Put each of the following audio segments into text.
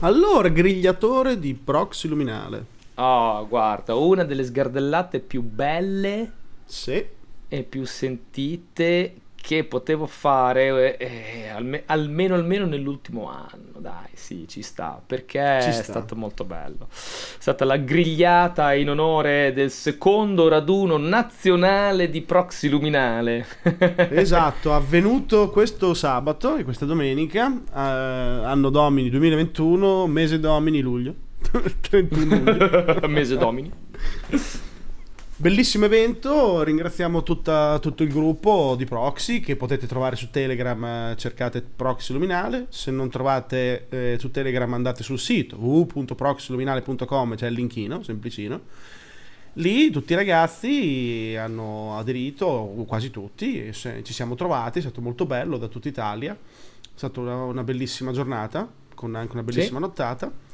Allora, grigliatore di proxy luminale. Oh, guarda, una delle sgardellate più belle Sì. e più sentite che potevo fare eh, alme- almeno almeno nell'ultimo anno, dai, sì, ci sta, perché Ci è sta. stato molto bello. È stata la grigliata in onore del secondo raduno nazionale di proxy luminale. Esatto, avvenuto questo sabato e questa domenica, eh, anno domini 2021, mese domini luglio. 31 luglio. Mese domini. Bellissimo evento, ringraziamo tutta- tutto il gruppo di Proxy che potete trovare su Telegram, eh, cercate Proxy Luminale, se non trovate eh, su Telegram andate sul sito www.proxyluminale.com, c'è il linkino, semplicino. Lì tutti i ragazzi hanno aderito, quasi tutti, ci siamo trovati, è stato molto bello da tutta Italia, è stata una, una bellissima giornata, con anche una bellissima nottata. e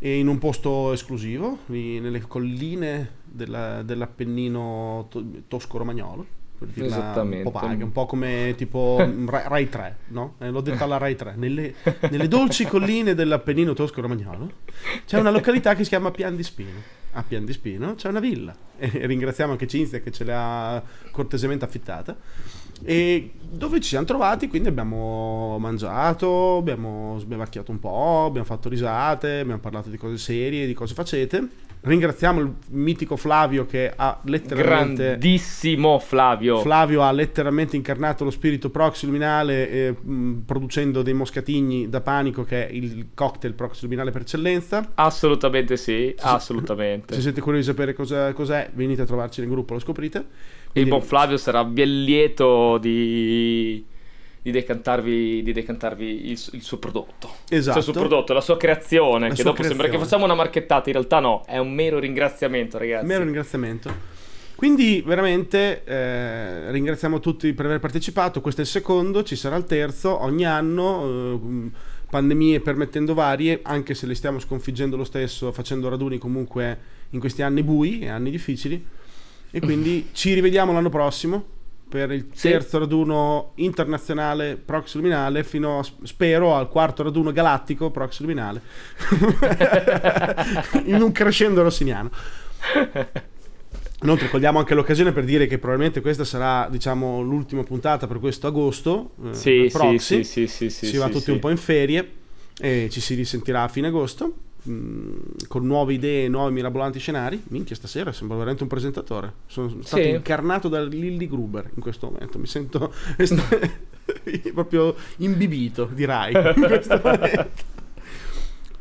in un posto esclusivo, nelle colline della- dell'Appennino to- tosco-romagnolo. Per dirla Esattamente. Un po' vaga, un po' come tipo Rai, Rai 3, no? Eh, l'ho detta alla Rai 3. Nelle, nelle dolci colline dell'Appennino tosco-romagnolo c'è una località che si chiama Pian di Spino. A Pian di Spino c'è una villa. E ringraziamo anche Cinzia che ce l'ha cortesemente affittata. E dove ci siamo trovati, quindi abbiamo mangiato, abbiamo sbevacchiato un po', abbiamo fatto risate, abbiamo parlato di cose serie, di cosa facete. Ringraziamo il mitico Flavio che ha letteralmente... Grandissimo Flavio. Flavio ha letteralmente incarnato lo spirito proxy luminale eh, mh, producendo dei moscatigni da panico che è il cocktail proxy luminale per eccellenza. Assolutamente sì, assolutamente. Se siete curiosi di sapere cosa- cos'è, venite a trovarci nel gruppo, lo scoprite. Il Quindi- buon Flavio sarà ben lieto di, di decantarvi, di decantarvi il, il suo prodotto. Esatto. Cioè, il suo prodotto, la sua creazione. La che sua dopo sembra che creazione. facciamo una marchettata. In realtà, no, è un mero ringraziamento, ragazzi. Mero ringraziamento. Quindi veramente eh, ringraziamo tutti per aver partecipato. Questo è il secondo, ci sarà il terzo ogni anno. eh, pandemie permettendo varie, anche se le stiamo sconfiggendo lo stesso, facendo raduni comunque in questi anni bui e anni difficili. E quindi ci rivediamo l'anno prossimo per il Sì. terzo raduno internazionale Prox Luminale fino a, spero al quarto raduno galattico Prox Luminale in un crescendo rossiniano Inoltre cogliamo anche l'occasione per dire che probabilmente questa sarà, diciamo, l'ultima puntata per questo agosto. eh, Sì, sì, Proxy. sì, sì, sì, sì, si va sì, tutti sì. un po' in ferie e ci si risentirà a fine agosto mh, con nuove idee nuovi mirabolanti scenari. Minchia, stasera sembra veramente un presentatore. Sono stato Sì. incarnato da Lilly Gruber in questo momento. Mi sento proprio imbibito, direi. in questo momento.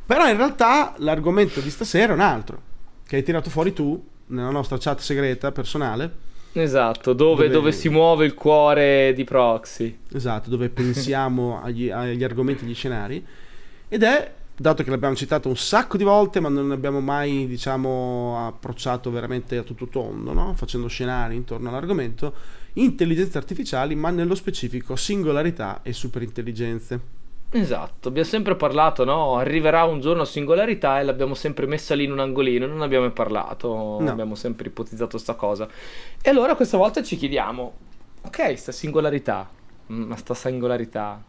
Però in realtà l'argomento di stasera è un altro, che hai tirato fuori tu nella nostra chat segreta personale. Esatto, dove, Dove- dove si muove il cuore di Proxy. Esatto, dove pensiamo agli, agli argomenti, agli scenari. Ed è, dato che l'abbiamo citato un sacco di volte, ma non abbiamo mai, diciamo, approcciato veramente a tutto tondo, no? facendo scenari intorno all'argomento, intelligenze artificiali, ma nello specifico singolarità e superintelligenze. Esatto, abbiamo sempre parlato, no? Arriverà un giorno singolarità e l'abbiamo sempre messa lì in un angolino, non abbiamo mai parlato, No. abbiamo sempre ipotizzato sta cosa. E allora questa volta ci chiediamo, ok, sta singolarità, mm, ma sta singolarità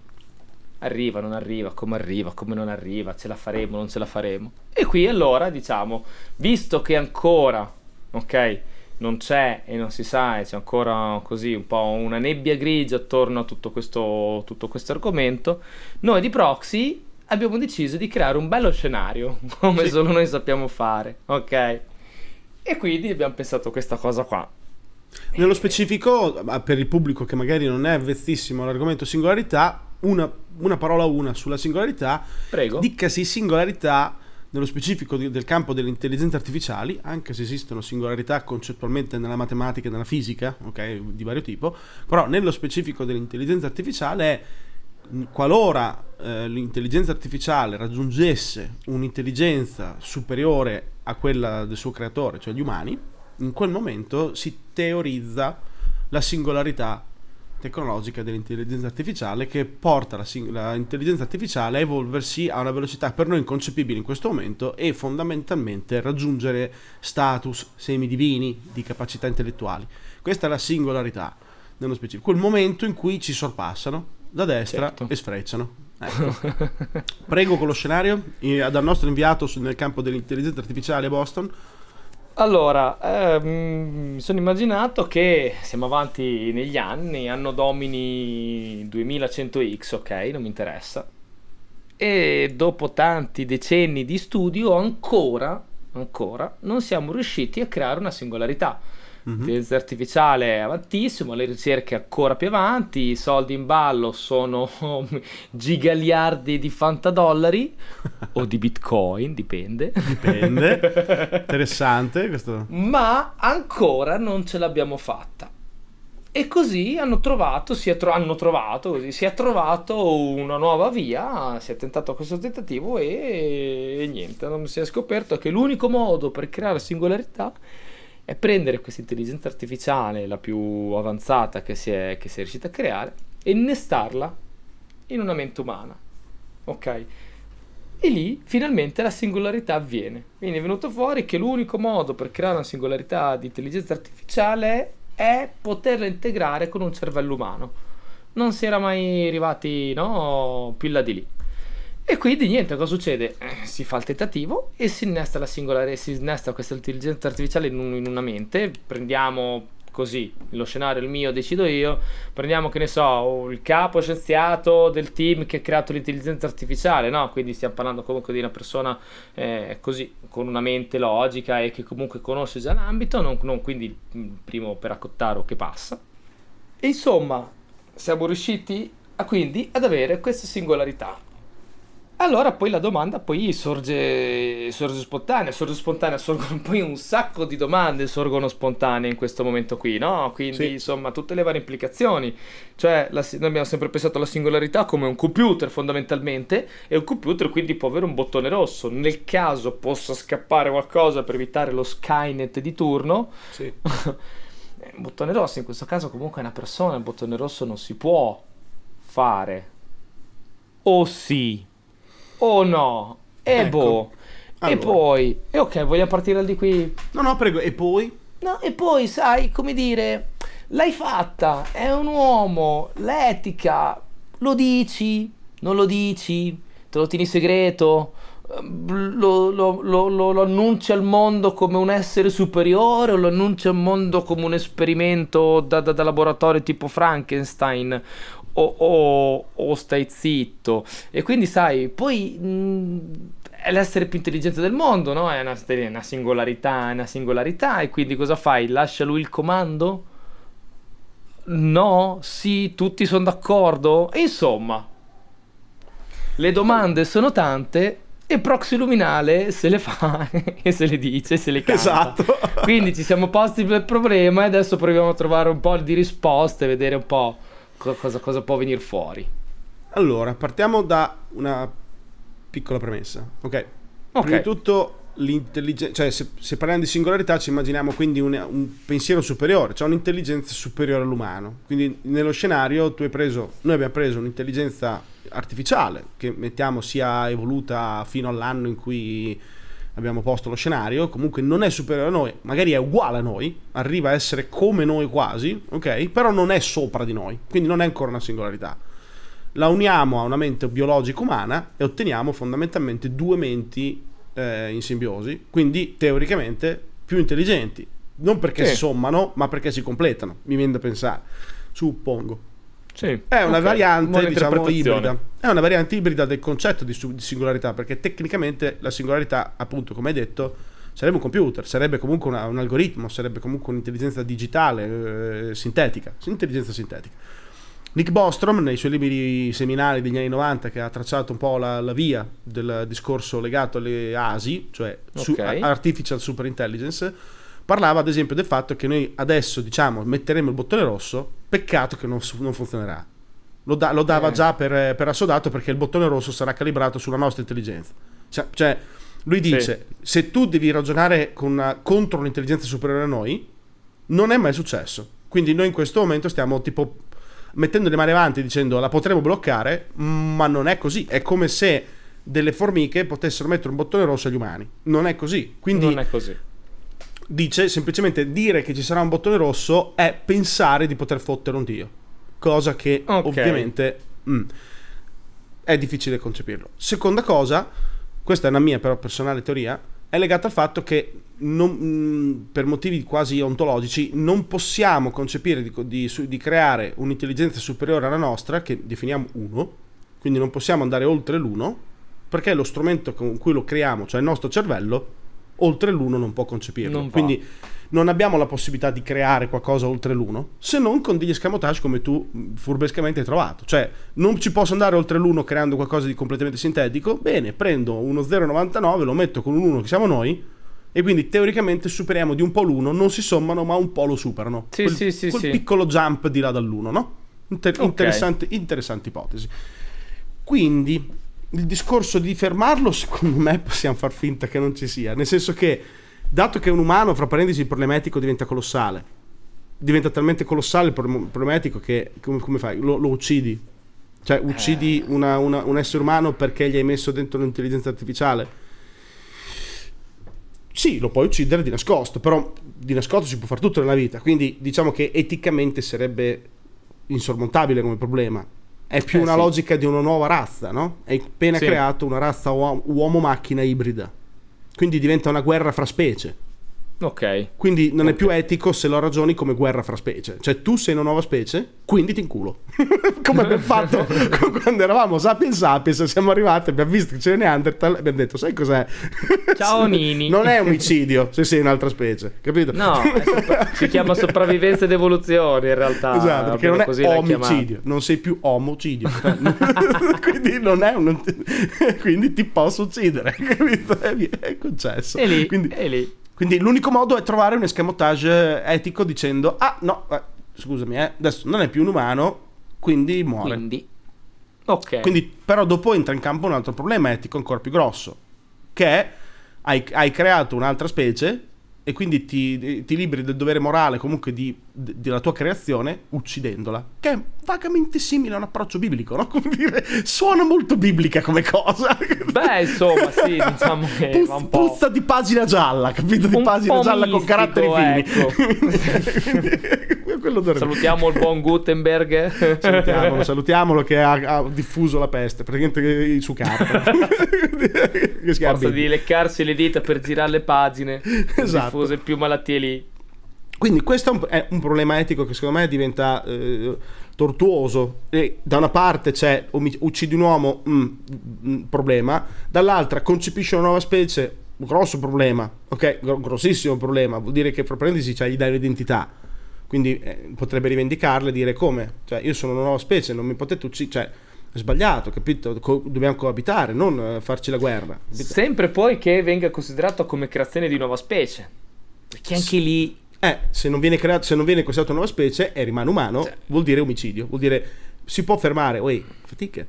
arriva, non arriva, come arriva, come non arriva, ce la faremo, non ce la faremo. E qui allora diciamo, visto che ancora, ok, non c'è e non si sa, e c'è ancora così un po' una nebbia grigia attorno a tutto questo, tutto questo argomento, noi di Proxy abbiamo deciso di creare un bello scenario, come Sì. solo noi sappiamo fare, ok? E quindi abbiamo pensato questa cosa qua. Nello specifico, per il pubblico che magari non è avvezzissimo all'argomento singolarità, una, una parola una sulla singolarità, Prego. Dicasi singolarità nello specifico del campo delle intelligenze artificiali, anche se esistono singolarità concettualmente nella matematica e nella fisica, ok, di vario tipo, però nello specifico dell'intelligenza artificiale è qualora eh, l'intelligenza artificiale raggiungesse un'intelligenza superiore a quella del suo creatore, cioè gli umani, in quel momento si teorizza la singolarità tecnologica dell'intelligenza artificiale che porta l'intelligenza artificiale a evolversi a una velocità per noi inconcepibile in questo momento e fondamentalmente raggiungere status semidivini di capacità intellettuali. Questa è la singolarità nello specifico, quel momento in cui ci sorpassano da destra Certo. e sfrecciano. Ecco. Prego con lo scenario eh, dal nostro inviato nel campo dell'intelligenza artificiale a Boston. Allora, ehm, mi sono immaginato che siamo avanti negli anni, anno domini 2100X, ok, non mi interessa. E dopo tanti decenni di studio ancora, ancora, non siamo riusciti a creare una singolarità. Mhm. L'intelligenza artificiale è avantissimo, le ricerche ancora più avanti, i soldi in ballo sono gigaliardi di fantadollari o di bitcoin, dipende. Dipende. Interessante questo. Ma ancora non ce l'abbiamo fatta. E così hanno trovato, si è tro- hanno trovato, così, si è trovato una nuova via, si è tentato questo tentativo e, e niente, non si è scoperto che l'unico modo per creare singolarità è prendere questa intelligenza artificiale, la più avanzata che si è, che si è riuscita a creare, e innestarla in una mente umana. Ok? E lì finalmente la singolarità avviene. Quindi è venuto fuori che l'unico modo per creare una singolarità di intelligenza artificiale è poterla integrare con un cervello umano. Non si era mai arrivati, no, più là di lì. E quindi niente, cosa succede? Eh, si fa il tentativo e si innesta la singolare, si innesta questa intelligenza artificiale in, un- in una mente. Prendiamo così, lo scenario il mio, decido io. Prendiamo, che ne so, il capo scienziato del team che ha creato l'intelligenza artificiale, no? Quindi stiamo parlando comunque di una persona eh, così, con una mente logica e che comunque conosce già l'ambito, non, non quindi il primo per accottaro che passa. E insomma, siamo riusciti a, quindi ad avere questa singolarità. Allora poi la domanda poi sorge, sorge spontanea, sorge spontanea, sorgono poi un sacco di domande sorgono spontanee in questo momento qui, no? Quindi Sì. insomma tutte le varie implicazioni. Cioè la noi abbiamo sempre pensato alla singolarità come un computer fondamentalmente e un computer quindi può avere un bottone rosso. Nel caso possa scappare qualcosa per evitare lo Skynet di turno, Sì. un bottone rosso in questo caso comunque è una persona, il bottone rosso non si può fare. O sì, o no, e Ecco. boh. E Allora. poi, e ok, vogliamo partire dal di qui? No, no, prego. E poi? No, e poi, sai, come dire, l'hai fatta, è un uomo, l'etica, lo dici, non lo dici, te lo tieni segreto, lo, lo- lo- lo- lo annunci al mondo come un essere superiore o lo annunci al mondo come un esperimento da, da- da laboratorio tipo Frankenstein o, o- o stai zitto. E quindi, sai, poi... mh, è l'essere più intelligente del mondo, no? È una, è una singolarità, è una singolarità. E quindi cosa fai? Lascia lui il comando? No? Sì, tutti sono d'accordo? E insomma, le domande sono tante e Proxy Luminale se le fa e se le dice, se le canta. Esatto. Quindi ci siamo posti il problema e adesso proviamo a trovare un po' di risposte, vedere un po' cosa, cosa può venire fuori. Allora, partiamo da una piccola premessa. Ok. Ok. Prima di tutto, l'intelligenza, cioè se, se parliamo di singolarità ci immaginiamo quindi un, un pensiero superiore, cioè un'intelligenza superiore all'umano. Quindi nello scenario tu hai preso, noi abbiamo preso un'intelligenza artificiale che mettiamo sia evoluta fino all'anno in cui abbiamo posto lo scenario, comunque non è superiore a noi, magari è uguale a noi, arriva a essere come noi quasi, ok? Però non è sopra di noi, quindi non è ancora una singolarità la uniamo a una mente biologica umana e otteniamo fondamentalmente due menti eh, in simbiosi, quindi teoricamente più intelligenti, non perché Sì. si sommano, ma perché si completano, mi viene da pensare, suppongo. Sì. È una Ok, variante, buona diciamo, ibrida. È una variante ibrida del concetto di, su- di singolarità, perché tecnicamente la singolarità, appunto, come hai detto, sarebbe un computer, sarebbe comunque una- un algoritmo, sarebbe comunque un'intelligenza digitale, eh, sintetica, intelligenza sintetica. Nick Bostrom, nei suoi libri seminali degli anni 90, che ha tracciato un po' la, la via del discorso legato alle ASI, cioè su- Ok. Artificial Super Intelligence, parlava ad esempio del fatto che noi adesso diciamo metteremo il bottone rosso, peccato che non, non funzionerà. Lo, da- lo dava Eh. già per, per assodato perché il bottone rosso sarà calibrato sulla nostra intelligenza. Cioè, cioè, lui Sì. dice, se tu devi ragionare con una- contro un'intelligenza superiore a noi, non è mai successo. Quindi noi in questo momento stiamo tipo mettendo le mani avanti dicendo la potremo bloccare, ma non è così. È come se delle formiche potessero mettere un bottone rosso agli umani. Non è così. Quindi Non è così. Dice semplicemente dire che ci sarà un bottone rosso è pensare di poter fottere un dio. Cosa che Ok. ovviamente mm, è difficile concepirlo. Seconda cosa, questa è una mia però personale teoria, è legata al fatto che non, mh, per motivi quasi ontologici non possiamo concepire di, di, di creare un'intelligenza superiore alla nostra, che definiamo uno, quindi non possiamo andare oltre l'uno, perché lo strumento con cui lo creiamo, cioè il nostro cervello, oltre l'uno non può concepirlo. Non quindi non abbiamo la possibilità di creare qualcosa oltre l'uno, se non con degli escamotage come tu mh, furbescamente hai trovato. Cioè, non ci posso andare oltre l'uno creando qualcosa di completamente sintetico. Bene, prendo uno 0,99, lo metto con un 1 che siamo noi, e quindi teoricamente superiamo di un po' l'uno, non si sommano, ma un po' lo superano. Sì, quel, sì, sì, quel sì. piccolo jump di là dall'uno, no? Inter- Ok. interessante, interessante ipotesi. Quindi il discorso di fermarlo, secondo me, possiamo far finta che non ci sia. Nel senso che, dato che un umano, fra parentesi, il problema etico diventa colossale, diventa talmente colossale il problem- problema etico che come, come fai? Lo, lo uccidi. Cioè, uccidi una- una- un essere umano perché gli hai messo dentro un'intelligenza artificiale. Sì, lo puoi uccidere di nascosto, però di nascosto si può fare tutto nella vita, quindi diciamo che eticamente sarebbe insormontabile come problema. È più Eh, una sì. logica di una nuova razza, no? Hai appena Sì. creato una razza uo- uomo-macchina ibrida. Quindi diventa una guerra fra specie. Ok. Quindi non è Ok. più etico se lo ragioni come guerra fra specie. Cioè tu sei una nuova specie, quindi ti inculo. come abbiamo fatto quando eravamo sapiens sapiens, siamo arrivati, abbiamo visto che c'è Neanderthal abbiamo detto, sai cos'è? Ciao, Nini. Non è omicidio se sei un'altra specie, capito? No, è sopra- si chiama sopravvivenza ed evoluzione in realtà. Esatto, perché non è omicidio, non sei più omocidio. quindi non è un... quindi ti posso uccidere, capito? È, è concesso. E lì, Quindi, e lì. Quindi l'unico modo è trovare un escamotage etico dicendo, ah no, eh, scusami, eh, adesso non è più un umano, quindi muore. Quindi. Ok. Quindi, però dopo entra in campo un altro problema etico ancora più grosso, che è hai, hai creato un'altra specie e quindi ti, ti liberi del dovere morale comunque di- della tua creazione uccidendola, che è vagamente simile a un approccio biblico, no? Come dire, suona molto biblica come cosa. Beh, insomma, sì, diciamo che Puz- va un po'. puzza di pagina gialla, capito? Di Un pagina gialla con mistico, caratteri ecco. fini. Dovrebbe- Salutiamo il buon Gutenberg. Salutiamolo, salutiamolo che ha, ha diffuso la peste, praticamente su carta. Forza di leccarsi le dita per girare le pagine. Esatto. Diffuse più malattie lì. Quindi questo è un, è un problema etico che secondo me diventa eh, tortuoso. E da una parte c'è uccidi un uomo, mm, mm, problema, dall'altra concepisci una nuova specie, grosso problema, ok? Gro- grossissimo problema, vuol dire che fra parentesi cioè, gli dai un'identità. Quindi eh, potrebbe rivendicarla e dire come? Cioè io sono una nuova specie, non mi potete uccidere, cioè sbagliato, capito? Co- dobbiamo coabitare, non eh, farci la guerra. capito? Sempre poi che venga considerato come creazione di nuova specie. Perché anche lì. Eh, se non viene creato, se non viene considerato una nuova specie e rimane umano, Sì. vuol dire omicidio, vuol dire si può fermare, ui, fatica.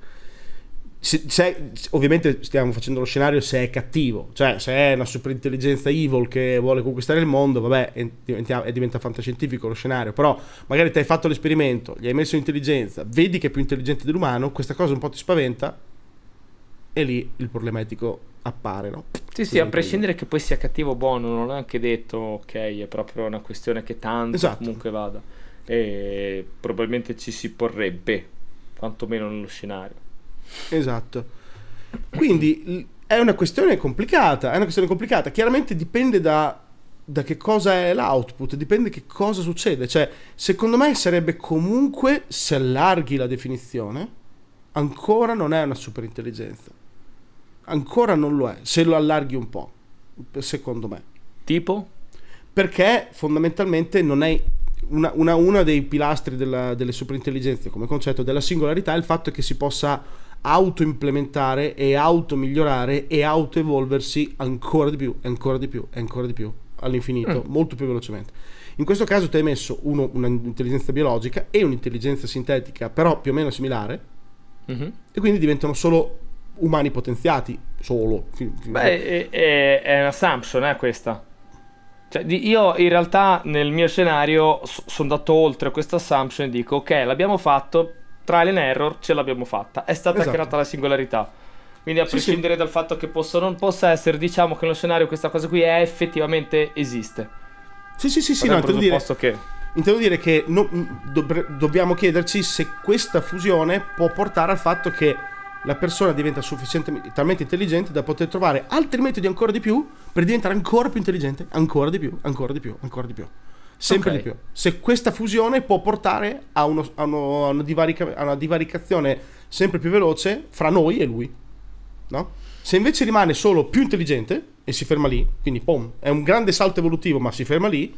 Se, se- ovviamente stiamo facendo lo scenario se è cattivo, cioè se è una superintelligenza evil che vuole conquistare il mondo, vabbè, e diventa, e diventa fantascientifico lo scenario, però magari ti hai fatto l'esperimento, gli hai messo intelligenza, vedi che è più intelligente dell'umano, questa cosa un po' ti spaventa e lì il problema etico appare, no? Sì, sì, a prescindere che poi sia cattivo o buono, non è anche detto, ok, è proprio una questione che tanto Esatto. comunque vada. E probabilmente ci si porrebbe, quantomeno nello scenario. Esatto. Quindi è una questione complicata, è una questione complicata. Chiaramente dipende da, da che cosa è l'output, dipende che cosa succede. Cioè, secondo me sarebbe comunque, se allarghi la definizione, ancora non è una superintelligenza. Ancora non lo è, se lo allarghi un po', secondo me Tipo? perché fondamentalmente non è una, una- uno dei pilastri della- delle superintelligenze come concetto della singolarità è il fatto che si possa auto-implementare e auto-migliorare e auto-evolversi ancora di più, ancora di più, ancora di più, all'infinito, molto più velocemente. In questo caso tu hai messo uno, un'intelligenza biologica e un'intelligenza sintetica, però più o meno similare, Mhm. e quindi diventano solo umani potenziati, solo. Beh, è, è, è un'assumption, eh, questa. Cioè, io in realtà nel mio scenario sono andato oltre questa assumption e dico, ok, l'abbiamo fatto, trial and error, ce l'abbiamo fatta, è stata Esatto. creata la singolarità. Quindi a Sì, prescindere dal fatto che possa o non possa essere, diciamo che nello scenario questa cosa qui è effettivamente esiste. Sì, sì, sì, sì, no, intendo dire, che... Intendo dire che no- dobbiamo chiederci se questa fusione può portare al fatto che la persona diventa sufficientemente talmente intelligente da poter trovare altri metodi ancora di più per diventare ancora più intelligente, ancora di più, ancora di più, ancora di più. Sempre Ok. di più. Se questa fusione può portare a, uno- a uno- a una, divarica- a una divaricazione sempre più veloce fra noi e lui. No? Se invece rimane solo più intelligente e si ferma lì, quindi pom, è un grande salto evolutivo ma si ferma lì,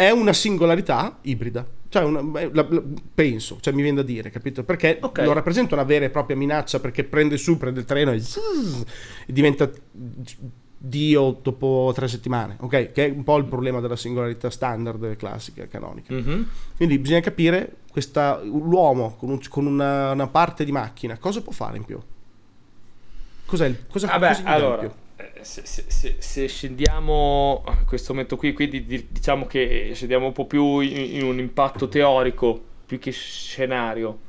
è una singolarità ibrida. Cioè, una- la- la- penso, cioè mi viene da dire, capito? Perché Ok. non rappresenta una vera e propria minaccia perché prende su, prende il treno e, zzzz, e diventa Dio dopo tre settimane, ok? Che è un po' il problema della singolarità standard classica, canonica. Mhm. Quindi bisogna capire questa, l'uomo con, un- con una, una parte di macchina cosa può fare in più? Cos'è il, cosa, Vabbè, cosa gli dà in allora, più? Eh, se, se- se- scendiamo a questo momento qui, quindi di- diciamo che scendiamo un po' più in, in un impatto teorico più che scenario.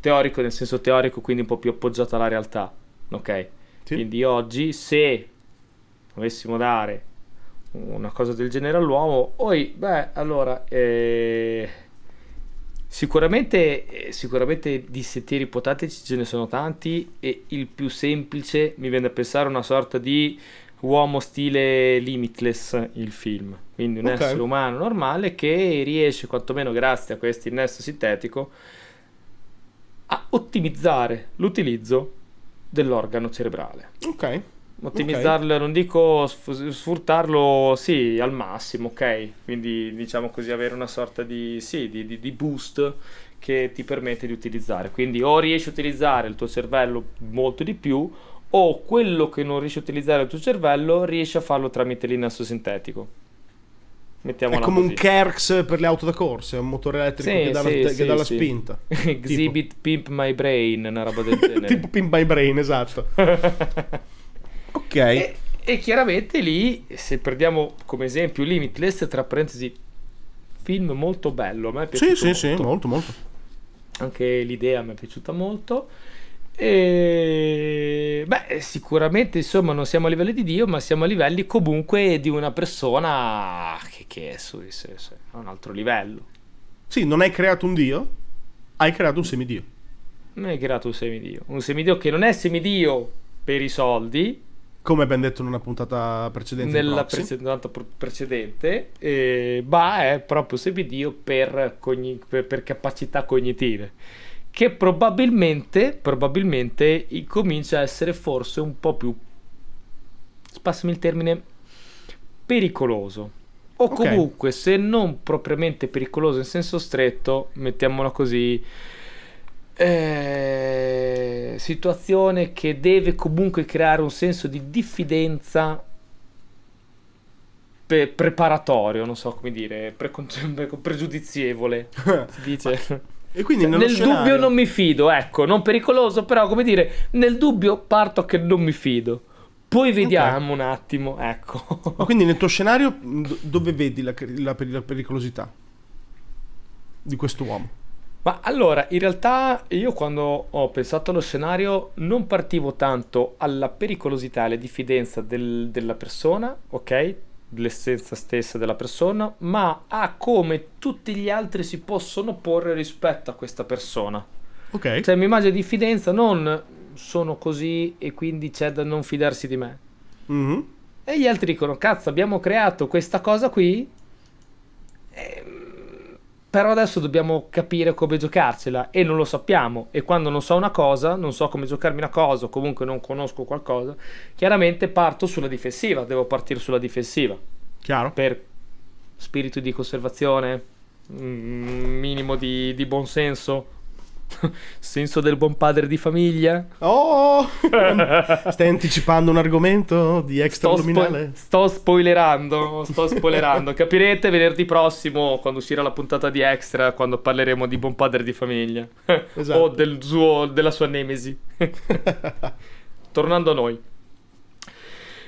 Teorico nel senso teorico, quindi un po' più appoggiato alla realtà. Ok? Sì. Quindi oggi, se dovessimo dare una cosa del genere all'uomo, poi, beh, allora, eh, sicuramente, eh, sicuramente di sentieri ipotetici ce ne sono tanti e il più semplice mi viene a pensare una sorta di uomo stile Limitless, il film. Quindi un Ok. essere umano normale che riesce, quantomeno grazie a questo innesto sintetico, a ottimizzare l'utilizzo dell'organo cerebrale. Ok. Ottimizzarlo, non dico sf- sfruttarlo, sì, al massimo, ok? Quindi diciamo così avere una sorta di, sì, di, di- di boost che ti permette di utilizzare. Quindi o riesci a utilizzare il tuo cervello molto di più o quello che non riesci a utilizzare il tuo cervello riesci a farlo tramite l'innesto sintetico. È Mettiamola come un così. Kerx per le auto da corsa, è un motore elettrico Sì, che dà, la, sì, che sì, dà la sì. spinta. Exhibit Pimp My Brain, una roba del genere. tipo Pimp My Brain, esatto. Ok. E, e chiaramente lì, se prendiamo come esempio Limitless, tra parentesi, film molto bello, a me è sì, piaciuto sì, sì, molto. molto, molto. Anche l'idea mi è piaciuta molto. E beh, sicuramente insomma non siamo a livelli di Dio, ma siamo a livelli comunque di una persona che, che è su, su- su- a un altro livello. Sì, non hai creato un dio, hai creato un semidio. Non hai creato un semidio. Un semidio che non è semidio per i soldi, Come ben detto in una puntata precedente. nella Proxy. precedente, precedente eh, ma è proprio semidio per, cogni- per, per capacità cognitive che probabilmente probabilmente comincia a essere forse un po' più passami il termine pericoloso o Ok. comunque se non propriamente pericoloso in senso stretto mettiamola così eh, situazione che deve comunque creare un senso di diffidenza pe- preparatorio, non so come dire, precon- pregiudizievole, si dice. E quindi Cioè, nel scenario- dubbio non mi fido, ecco, non pericoloso, però come dire, nel dubbio parto che non mi fido. Poi vediamo un attimo, ecco. Ma quindi nel tuo scenario dove vedi la, la- la pericolosità di quest'uomo? Ma allora, in realtà io quando ho pensato allo scenario non partivo tanto alla pericolosità e alla diffidenza del- della persona, ok? L'essenza stessa della persona, ma a come tutti gli altri si possono porre rispetto a questa persona. Ok. Cioè, mi immagino diffidenza non sono così e quindi c'è da non fidarsi di me. Mhm. E gli altri dicono: Cazzo, abbiamo creato questa cosa qui. Però adesso dobbiamo capire come giocarcela e non lo sappiamo. E quando non so una cosa, non so come giocarmi una cosa, o comunque non conosco qualcosa, chiaramente parto sulla difensiva. Devo partire sulla difensiva Chiaro? per spirito di conservazione, mm, minimo di, di buonsenso, senso del buon padre di famiglia. Oh! Stai anticipando un argomento di Sto, extraluminale? spo- sto spoilerando, sto spoilerando. Capirete venerdì prossimo quando uscirà la puntata di Extra, quando parleremo di buon padre di famiglia Esatto. o del suo- della sua nemesi. Tornando a noi.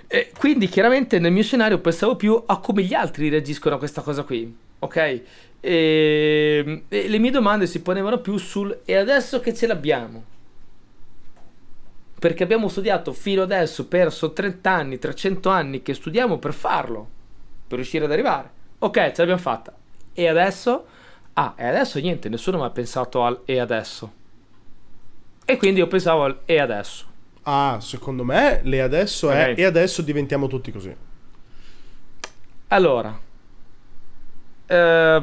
E quindi chiaramente nel mio scenario pensavo più a come gli altri reagiscono a questa cosa qui, ok? E, e le mie domande si ponevano più sul e adesso che ce l'abbiamo? Perché abbiamo studiato fino adesso per so 30 anni, 300 anni che studiamo per farlo, per riuscire ad arrivare. Ok, ce l'abbiamo fatta. E adesso? Ah, e adesso niente, nessuno mi ha pensato al e adesso. E quindi io pensavo, e adesso? Ah, secondo me le adesso è Ok. e adesso diventiamo tutti così. Allora, eh,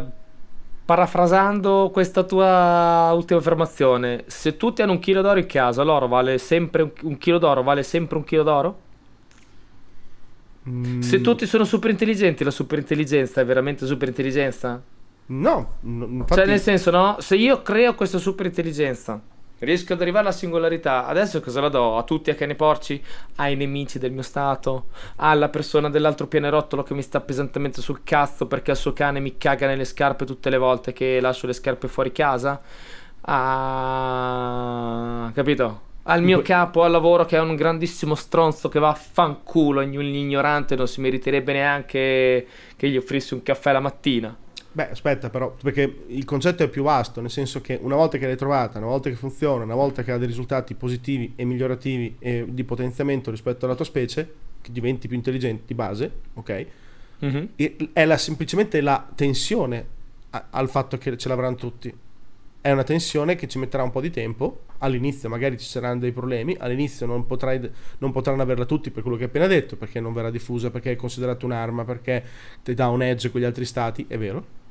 parafrasando questa tua ultima affermazione, se tutti hanno un chilo d'oro in casa, l'oro vale sempre un, un chilo d'oro, vale sempre un chilo d'oro? Mm, Se tutti sono super intelligenti, la super intelligenza è veramente super intelligenza? No, no, infatti Cioè, nel senso, no? Se io creo questa super intelligenza, riesco ad arrivare alla singolarità, adesso cosa la do? A tutti a cani porci? Ai nemici del mio stato? Alla persona dell'altro pianerottolo che mi sta pesantemente sul cazzo perché il suo cane mi caga nelle scarpe tutte le volte che lascio le scarpe fuori casa? Ah, capito? Al mio capo al lavoro che è un grandissimo stronzo che va a fanculo, ogni ignorante non si meriterebbe neanche che gli offrissi un caffè la mattina. Beh, aspetta però, perché il concetto è più vasto, nel senso che una volta che l'hai trovata, una volta che funziona, una volta che ha dei risultati positivi e migliorativi e di potenziamento rispetto alla tua specie, che diventi più intelligente di base, ok? Mhm. E- è la- semplicemente la tensione a- al fatto che ce l'avranno tutti. È una tensione che ci metterà un po' di tempo. All'inizio magari ci saranno dei problemi, all'inizio non, potrai, non potranno averla tutti per quello che hai appena detto, perché non verrà diffusa, perché è considerata un'arma, perché ti dà un edge con gli altri stati, è vero.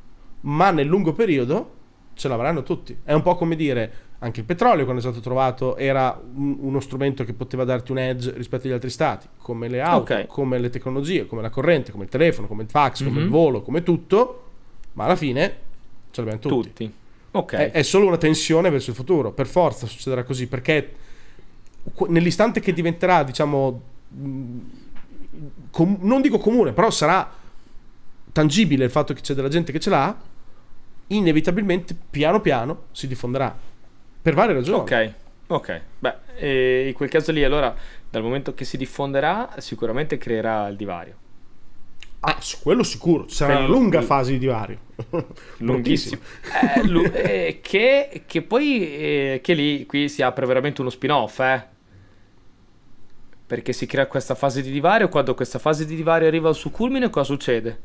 Ma nel lungo periodo ce l'avranno tutti. È un po' come dire, anche il petrolio quando è stato trovato era un- uno strumento che poteva darti un edge rispetto agli altri stati, come le auto, Ok. come le tecnologie, come la corrente, come il telefono, come il fax, come Mhm. il volo, come tutto, ma alla fine ce l'abbiamo tutti. Tutti. Ok. È, è solo una tensione verso il futuro, per forza succederà così, perché nell'istante che diventerà, diciamo, mh, com- non dico comune, però sarà tangibile il fatto che c'è della gente che ce l'ha, inevitabilmente, piano piano, si diffonderà. Per varie ragioni. Ok, ok. Beh, eh, in quel caso lì, allora, dal momento che si diffonderà, sicuramente creerà il divario. Ah, su quello sicuro, sarà una lunga quello- fase di divario. Lunghissimo. Eh, lu- eh, che, che poi, eh, che lì, qui si apre veramente uno spin-off, eh. Perché si crea questa fase di divario, quando questa fase di divario arriva al suo culmine, cosa succede?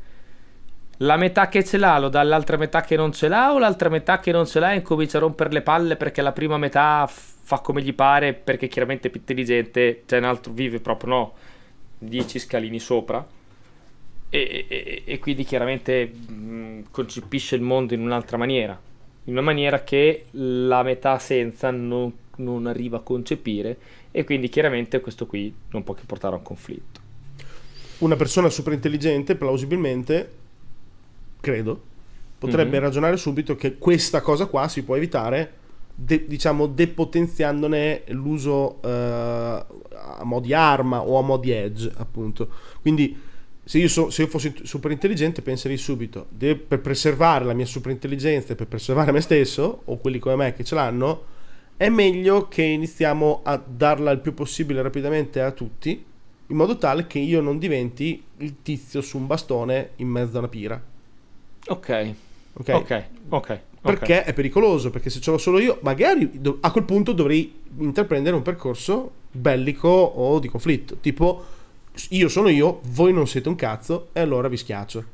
La metà che ce l'ha lo dà all'altra metà che non ce l'ha o l'altra metà che non ce l'ha incomincia a rompere le palle perché la prima metà fa come gli pare perché chiaramente è più intelligente, c'è un altro vive proprio no, 10 scalini sopra e, e- e quindi chiaramente mh, concepisce il mondo in un'altra maniera, in una maniera che la metà senza non, non arriva a concepire e quindi chiaramente questo qui non può che portare a un conflitto. Una persona super intelligente, plausibilmente, credo, potrebbe Mhm. ragionare subito che questa cosa qua si può evitare, de- diciamo, depotenziandone l'uso eh, a mo' di arma o a mo' di edge, appunto. Quindi, se io, so- se io fossi super intelligente, penserei subito, de- per preservare la mia super intelligenza e per preservare me stesso, o quelli come me che ce l'hanno, è meglio che iniziamo a darla il più possibile rapidamente a tutti, in modo tale che io non diventi il tizio su un bastone in mezzo a una pira. Ok, Ok? ok, ok. Perché è pericoloso, perché se ce l'ho solo io, magari a quel punto dovrei intraprendere un percorso bellico o di conflitto. Tipo, io sono io, voi non siete un cazzo, e allora vi schiaccio.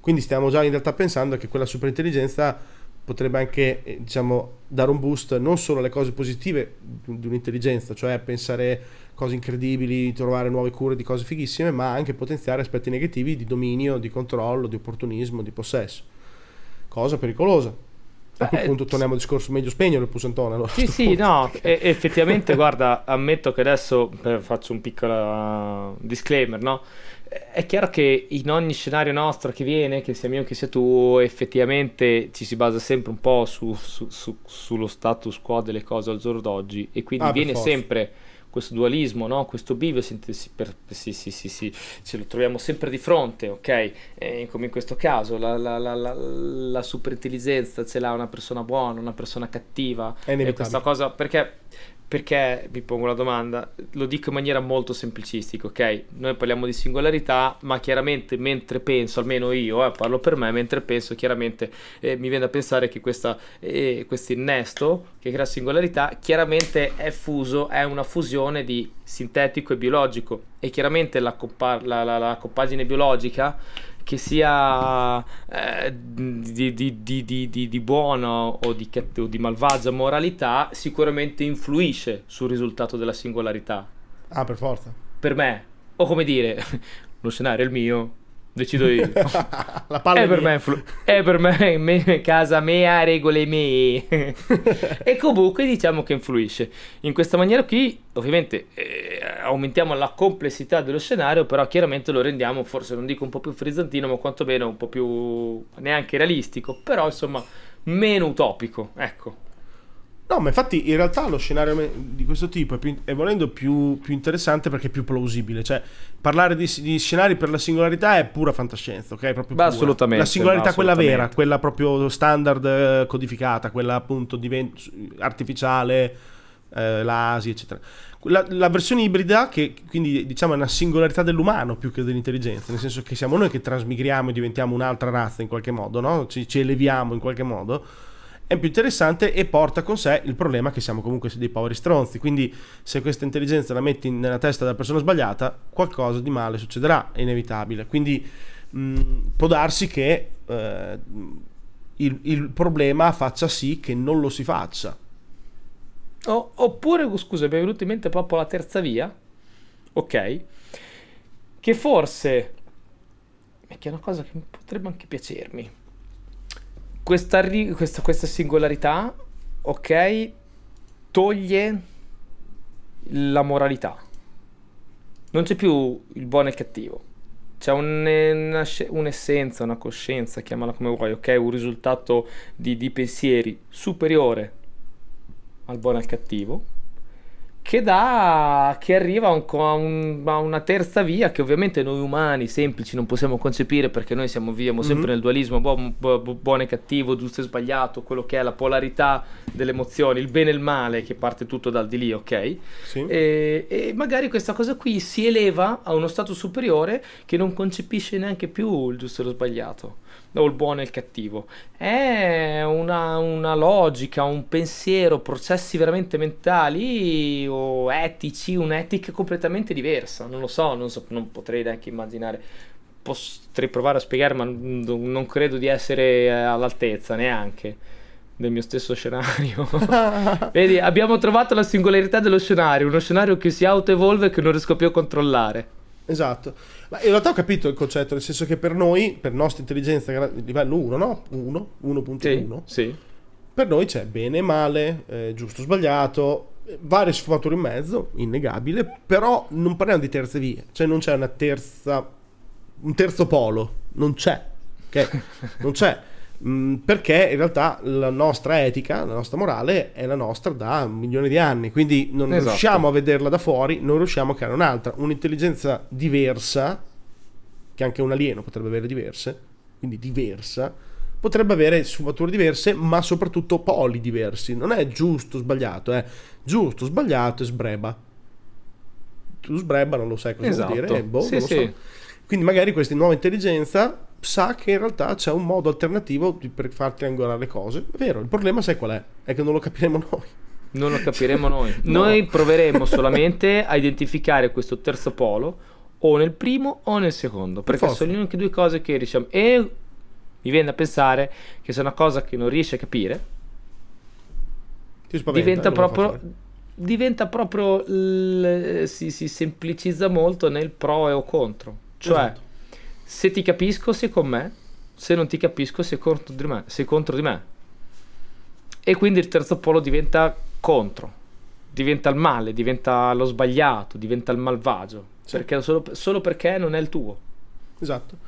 Quindi stiamo già in realtà pensando che quella superintelligenza potrebbe anche, eh, diciamo, dare un boost non solo alle cose positive di un'intelligenza, cioè pensare cose incredibili, trovare nuove cure di cose fighissime, ma anche potenziare aspetti negativi di dominio, di controllo, di opportunismo, di possesso. Cosa pericolosa. A quel Eh, punto torniamo al discorso meglio spegnere il pusantone. allora. Sì, sì, no, e- effettivamente, guarda, ammetto che adesso eh, faccio un piccolo disclaimer, no? È chiaro che in ogni scenario nostro che viene, che sia mio che sia tu, effettivamente ci si basa sempre un po' su- su- su- sullo status quo delle cose al giorno d'oggi e quindi Ah, viene sempre questo dualismo, no? questo bivio, si- si- sì, ce lo troviamo sempre di fronte, ok? Eh, come in questo caso, la, la, la, la, la superintelligenza ce l'ha una persona buona, una persona cattiva, e questa cosa perché perché vi pongo la domanda lo dico in maniera molto semplicistica ok? Noi parliamo di singolarità ma chiaramente mentre penso almeno io eh, parlo per me mentre penso chiaramente eh, mi viene a pensare che eh, questo innesto che crea singolarità chiaramente è fuso è una fusione di sintetico e biologico. E chiaramente la, compa- la- la- la compagine biologica che sia eh, di, di, di, di, buona o di, o di malvagia moralità, sicuramente influisce sul risultato della singolarità. Ah, per forza. Per me. O come dire, lo scenario è il mio, decido io. La palla è, è, per me, è per me, me- casa mia, regole mie. e comunque diciamo che influisce. In questa maniera qui, ovviamente, eh, aumentiamo la complessità dello scenario, però chiaramente lo rendiamo, forse non dico un po' più frizzantino, ma quantomeno un po' più neanche realistico, però insomma meno utopico, ecco. No, ma infatti in realtà lo scenario di questo tipo è, più, è volendo più, più interessante perché è più plausibile. Cioè, parlare di, di scenari per la singolarità è pura fantascienza, ok? Proprio Beh, assolutamente, La singolarità, beh, quella vera, assolutamente. quella proprio standard eh, codificata, quella appunto diven- artificiale, eh, l'ASI, eccetera. La, la versione ibrida, che quindi diciamo è una singolarità dell'umano più che dell'intelligenza, nel senso che siamo noi che trasmigriamo e diventiamo un'altra razza in qualche modo, no? Ci, ci eleviamo in qualche modo è più interessante e porta con sé il problema che siamo comunque dei poveri stronzi. Quindi, se questa intelligenza la metti nella testa della persona sbagliata, qualcosa di male succederà, è inevitabile. Quindi, mh, può darsi che eh, il, il problema faccia sì che non lo si faccia. O- oppure, scusa, mi è venuta in mente proprio la terza via, ok? Che forse, che è una cosa che potrebbe anche piacermi, questa, questa, questa singolarità, ok, toglie la moralità. Non c'è più il buono e il cattivo. C'è un- un'essenza, una coscienza, chiamala come vuoi, ok? Un risultato di, di pensieri superiore al buono e al cattivo, che dà, che arriva a, un a un- a una terza via che ovviamente noi umani semplici non possiamo concepire perché noi siamo, viviamo sempre Mhm. nel dualismo bu- bu- bu- buono e cattivo, giusto e sbagliato, quello che è la polarità delle emozioni, il bene e il male che parte tutto dal di lì, ok? Sì? E, e magari questa cosa qui si eleva a uno stato superiore che non concepisce neanche più il giusto e lo sbagliato, o il buono e il cattivo. È una, una logica, un pensiero, processi veramente mentali o etici, un'etica completamente diversa. Non lo so, non, so, non potrei neanche immaginare. Potrei provare a spiegare, ma non, credo di essere eh, all'altezza neanche del mio stesso scenario. Vedi, abbiamo trovato la singolarità dello scenario, uno scenario che si auto-evolve e che non riesco più a controllare. Esatto, ma in realtà ho capito il concetto, nel senso che per noi, per nostra intelligenza livello 1, no? 1, 1.1, Sì, sì. per noi c'è bene e male, eh, giusto sbagliato, varie sfumature in mezzo, innegabile, però non parliamo di terze vie, cioè non c'è una terza, un terzo polo, non c'è, ok? Non c'è. Mm, perché in realtà la nostra etica, la nostra morale è la nostra da milioni di anni, quindi non Esatto. riusciamo a vederla da fuori, non riusciamo a creare un'altra, un'intelligenza diversa, che anche un alieno potrebbe avere diverse, quindi diversa, potrebbe avere sfumature diverse, ma soprattutto poli diversi. Non è giusto o sbagliato, è giusto, sbagliato e sbreba. Tu sbreba non lo sai cosa Esatto. vuol dire, eh, boh, Sì, sì. so. Quindi magari questa nuova intelligenza sa che in realtà c'è un modo alternativo per far triangolare le cose. È vero, il problema sai qual è? È che non lo capiremo noi. Non lo capiremo noi. No. Noi proveremo solamente a identificare questo terzo polo o nel primo o nel secondo, perché forza. sono le uniche due cose che riusciamo. E mi viene da pensare che se una cosa che non riesci a capire, spaventa, diventa proprio diventa proprio l- si, si semplicizza molto nel pro e o contro cioè Esatto. Se ti capisco sei con me. Se non ti capisco sei contro di me sei contro di me. E quindi il terzo polo diventa contro. Diventa il male diventa lo sbagliato diventa il malvagio. Sì. perché solo, solo perché non è il tuo. Esatto.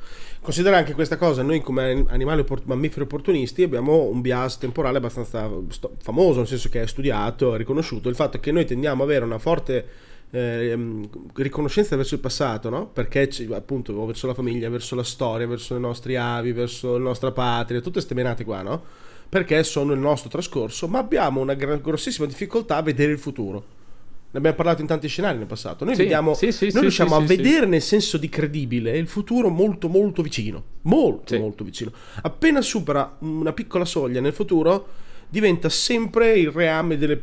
Considera anche questa cosa, noi come animali mammiferi opportunisti abbiamo un bias temporale abbastanza famoso, nel senso che è studiato, è riconosciuto, il fatto che noi tendiamo ad avere una forte ehm, riconoscenza verso il passato, no? Perché appunto verso la famiglia, verso la storia, verso i nostri avi, verso la nostra patria, tutte queste menate qua, no? Perché sono il nostro trascorso, ma abbiamo una grossissima difficoltà a vedere il futuro. Ne abbiamo parlato in tanti scenari nel passato. Noi, Sì, vediamo, sì, sì, noi riusciamo a vedere nel senso di credibile il futuro molto molto vicino. Molto molto vicino. Appena supera una piccola soglia nel futuro, diventa sempre il reame delle,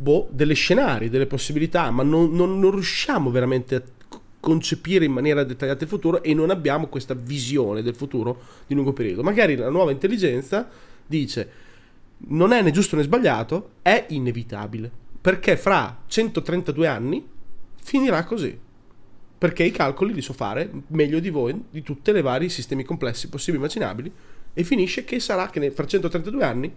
boh, delle scenari, delle possibilità, ma non, non- non riusciamo veramente a concepire in maniera dettagliata il futuro e non abbiamo questa visione del futuro di lungo periodo. Magari la nuova intelligenza dice non è né giusto né sbagliato, è inevitabile, perché fra 132 anni finirà così. Perché i calcoli li so fare meglio di voi di tutti i vari sistemi complessi possibili e immaginabili e finisce che sarà che fra 132 anni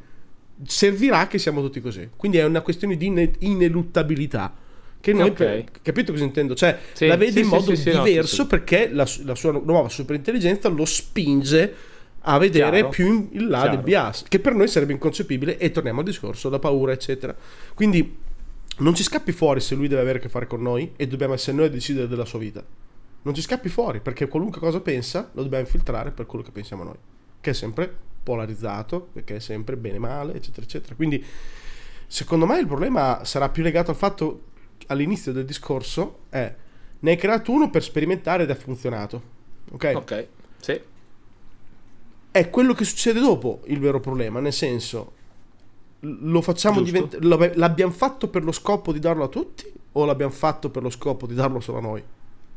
servirà che siamo tutti così. Quindi è una questione di ineluttabilità. Che noi, Ok. capito cosa intendo? Cioè, Sì, la vede sì, in modo sì, no, diverso sì. perché la, la sua nuova superintelligenza lo spinge a vedere Chiaro. più in, in là Chiaro. del bias, che per noi sarebbe inconcepibile. E torniamo al discorso, la paura, eccetera. Quindi non ci scappi fuori se lui deve avere a che fare con noi e dobbiamo essere noi a decidere della sua vita. Non ci scappi fuori perché qualunque cosa pensa lo dobbiamo infiltrare per quello che pensiamo noi, che è sempre polarizzato, che è sempre bene male, eccetera, eccetera. Quindi secondo me il problema sarà più legato al fatto all'inizio del discorso è ne hai creato uno per sperimentare ed è funzionato. Ok? Ok, sì. È quello che succede dopo il vero problema, nel senso lo facciamo diventare l'abbiamo fatto per lo scopo di darlo a tutti o l'abbiamo fatto per lo scopo di darlo solo a noi?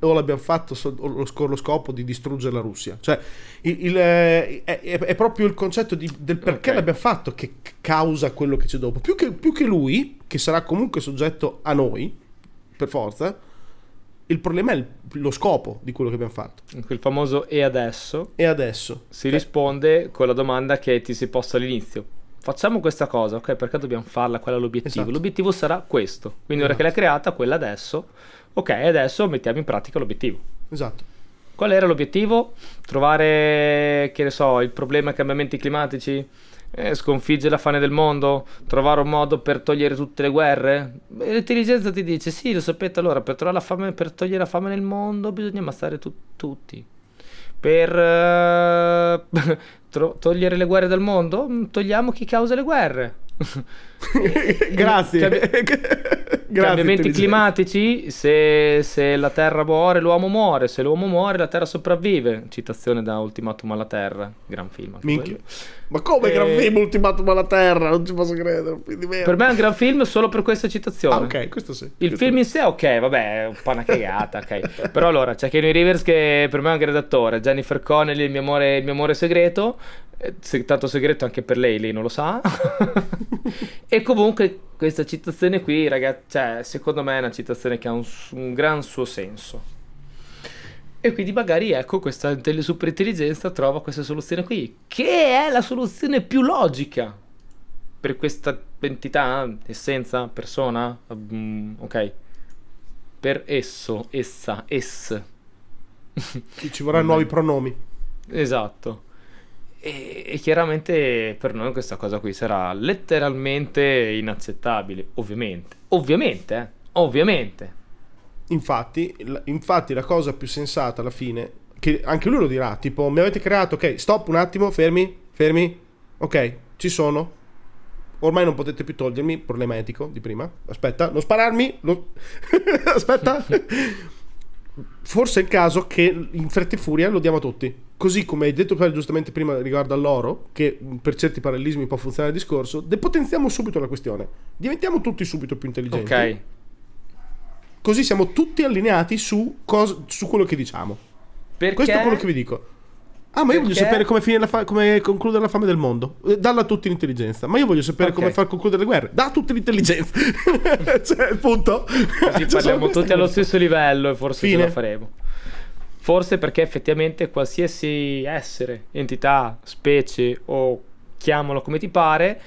O l'abbiamo fatto o lo, sco- lo scopo di distruggere la Russia? Cioè, il- il, eh, è, è- proprio il concetto di- del perché Ok. l'abbiamo fatto che causa quello che c'è dopo. Più che, più che lui, che sarà comunque soggetto a noi, per forza, il problema è il- lo scopo di quello che abbiamo fatto. Quel famoso e adesso E adesso? si Eh, risponde con la domanda che ti si posta all'inizio. Facciamo questa cosa, ok? Perché dobbiamo farla? Qual è l'obiettivo? Esatto. L'obiettivo sarà questo. Quindi ora che Esatto. l'hai creata, quella adesso, ok, adesso mettiamo in pratica l'obiettivo. Esatto. Qual era l'obiettivo? Trovare, che ne so, il problema dei cambiamenti climatici? Eh, sconfiggere la fame del mondo? Trovare un modo per togliere tutte le guerre? E l'intelligenza ti dice, sì, lo sapete, allora per, la fame, per togliere la fame nel mondo bisogna ammazzare tu- tutti. Per eh, tro- togliere le guerre dal mondo? Mm, Togliamo chi causa le guerre. Grazie. Cambi- Grazie, Cambiamenti climatici, se, se la Terra muore, l'uomo muore, se l'uomo muore, la Terra sopravvive. Citazione da Ultimatum alla Terra, gran film. Ma come Eh, gran film Ultimatum alla Terra? Non ci posso credere. Per me è un gran film solo per questa citazione. Ah, ok, questo sì. Il Questo film in sé, ok, vabbè, è un po' una cagata, ok. Però allora, c'è Kenny Rivers che per me è un grande attore, Jennifer Connelly, il mio amore, il mio amore segreto, se- tanto segreto anche per lei, lei non lo sa. e comunque questa citazione qui, ragazzi, cioè, secondo me è una citazione che ha un, un gran suo senso. E quindi magari, ecco, questa intelli- superintelligenza trova questa soluzione qui, che è la soluzione più logica per questa entità, essenza, persona, mm, ok? Per esso, essa, ess. Ci- Ci vorranno nuovi pronomi. Esatto. E, e chiaramente per noi questa cosa qui sarà letteralmente inaccettabile, ovviamente. Ovviamente, eh. Ovviamente. Infatti, la- infatti, la cosa più sensata alla fine, che anche lui lo dirà, tipo, mi avete creato, ok, stop un attimo, fermi, fermi, ok, ci sono. Ormai non potete più togliermi, problema etico di prima. Aspetta, non spararmi. lo- Aspetta. Forse è il caso che in fretta e furia lo diamo a tutti. Così come hai detto giustamente prima riguardo all'oro, che mh, per certi parallelismi può funzionare il discorso, depotenziamo subito la questione. Diventiamo tutti subito più intelligenti. Ok. Così siamo tutti allineati su, cos- su quello che diciamo. Perché? Questo è quello che vi dico. Ah, ma io voglio Perché? sapere come, fa- come concludere la fame del mondo. Eh, Dalla a tutti l'intelligenza. Ma io voglio sapere Ok. come far concludere le guerre. Da tutti l'intelligenza. cioè, punto. Così Cioè, parliamo tutti allo stesso livello e forse Fine. ce la faremo. Forse perché effettivamente qualsiasi essere, entità, specie o chiamalo come ti pare,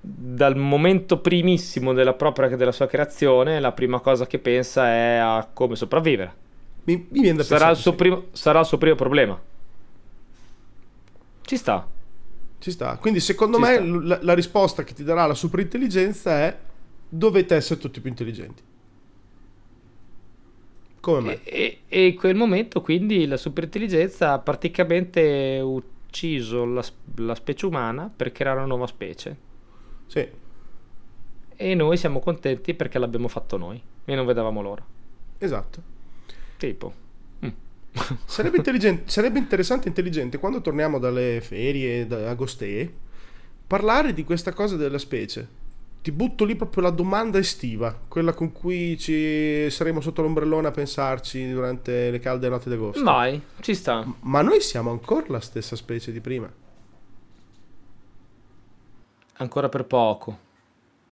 dal momento primissimo della, propria, della sua creazione, la prima cosa che pensa è a come sopravvivere. Mi, mi viene da Sarà il, suo così. primo, sarà il suo primo problema. Ci sta. Ci sta. Quindi, secondo Ci me, la, la risposta che ti darà la superintelligenza è: dovete essere tutti più intelligenti. Come me. E, e- e in quel momento quindi la superintelligenza ha praticamente ucciso la, la specie umana per creare una nuova specie. Sì. E noi siamo contenti perché l'abbiamo fatto noi e non vedevamo l'ora. Esatto. Tipo. Sarebbe, sarebbe interessante e intelligente quando torniamo dalle ferie da agostee parlare di questa cosa della specie. ti butto lì proprio la domanda estiva, quella con cui ci saremo sotto l'ombrellone a pensarci durante le calde notti d'agosto. Vai, ci sta. Ma noi siamo ancora la stessa specie di prima. Ancora per poco.